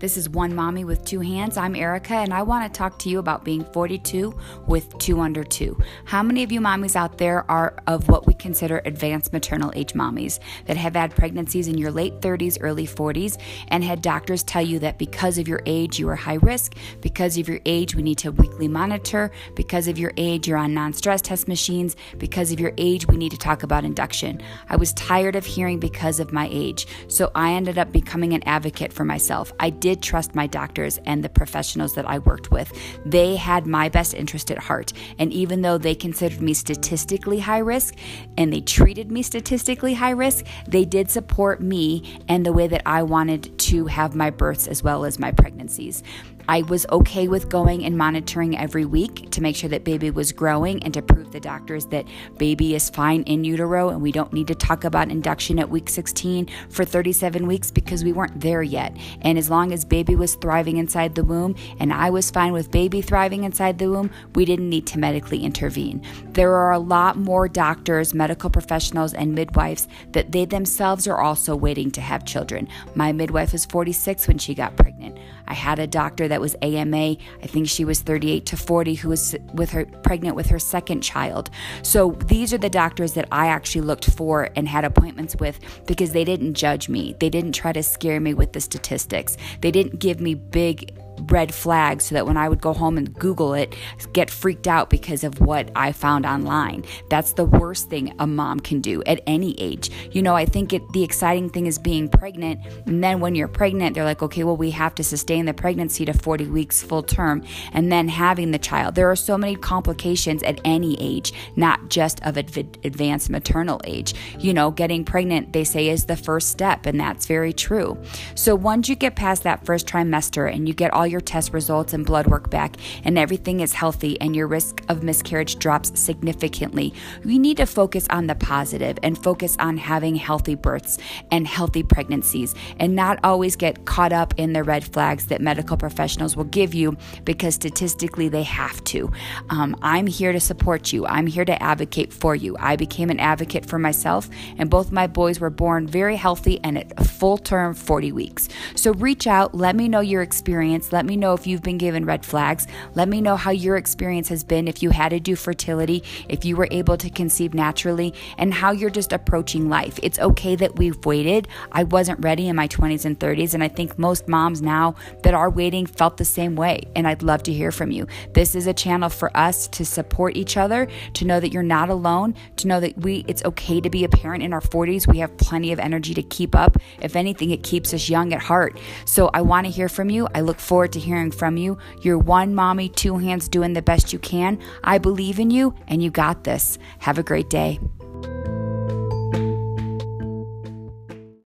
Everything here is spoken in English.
This is One Mommy with Two Hands. I'm Erica, and I want to talk to you about being 42 with two under two. How many of you mommies out there are of what we consider advanced maternal age mommies that have had pregnancies in your late 30s, early 40s, and had doctors tell you that because of your age, you are high risk, because of your age, we need to weekly monitor, because of your age, you're on non stress test machines, because of your age, we need to talk about induction. I was tired of hearing because of my age, so I ended up becoming an advocate for myself. I did did trust my doctors and the professionals that I worked with. They had my best interest at heart. And even though they considered me statistically high risk and they treated me statistically high risk, they did support me and the way that I wanted to have my births as well as my pregnancies. I was okay with going and monitoring every week to make sure that baby was growing and to prove the doctors that baby is fine in utero and we don't need to talk about induction at week 16 for 37 weeks because we weren't there yet. And as long as baby was thriving inside the womb and I was fine with baby thriving inside the womb, we didn't need to medically intervene. There are a lot more doctors, medical professionals, and midwives that they themselves are also waiting to have children. My midwife was 46 when she got pregnant. I had a doctor that was AMA. I think she was 38 to 40 who was with her pregnant with her second child. So these are the doctors that I actually looked for and had appointments with because they didn't judge me. They didn't try to scare me with the statistics. They didn't give me big red flags so that when I would go home and Google it, get freaked out because of what I found online. That's the worst thing a mom can do at any age. You know, I think it, the exciting thing is being pregnant. And then when you're pregnant, they're like, okay, well, we have to sustain the pregnancy to 40 weeks full term and then having the child. There are so many complications at any age, not just of adv- advanced maternal age. You know, getting pregnant, they say, is the first step, and that's very true. So once you get past that first trimester and you get all your test results and blood work back and everything is healthy and your risk of miscarriage drops significantly, we need to focus on the positive and focus on having healthy births and healthy pregnancies and not always get caught up in the red flags that medical professionals will give you because statistically they have to. Um, I'm here to support you, I'm here to advocate for you. I became an advocate for myself, and both my boys were born very healthy and at full term 40 weeks. So reach out, let me know your experience. Let let me know if you've been given red flags. Let me know how your experience has been, if you had to do fertility, if you were able to conceive naturally, and how you're just approaching life. It's okay that we've waited. I wasn't ready in my 20s and 30s, and I think most moms now that are waiting felt the same way. And I'd love to hear from you. This is a channel for us to support each other, to know that you're not alone, to know that we it's okay to be a parent in our 40s. We have plenty of energy to keep up. If anything, it keeps us young at heart. So I want to hear from you. I look forward forward to hearing from you. You're one mommy, two hands doing the best you can. I believe in you, and you got this. Have a great day.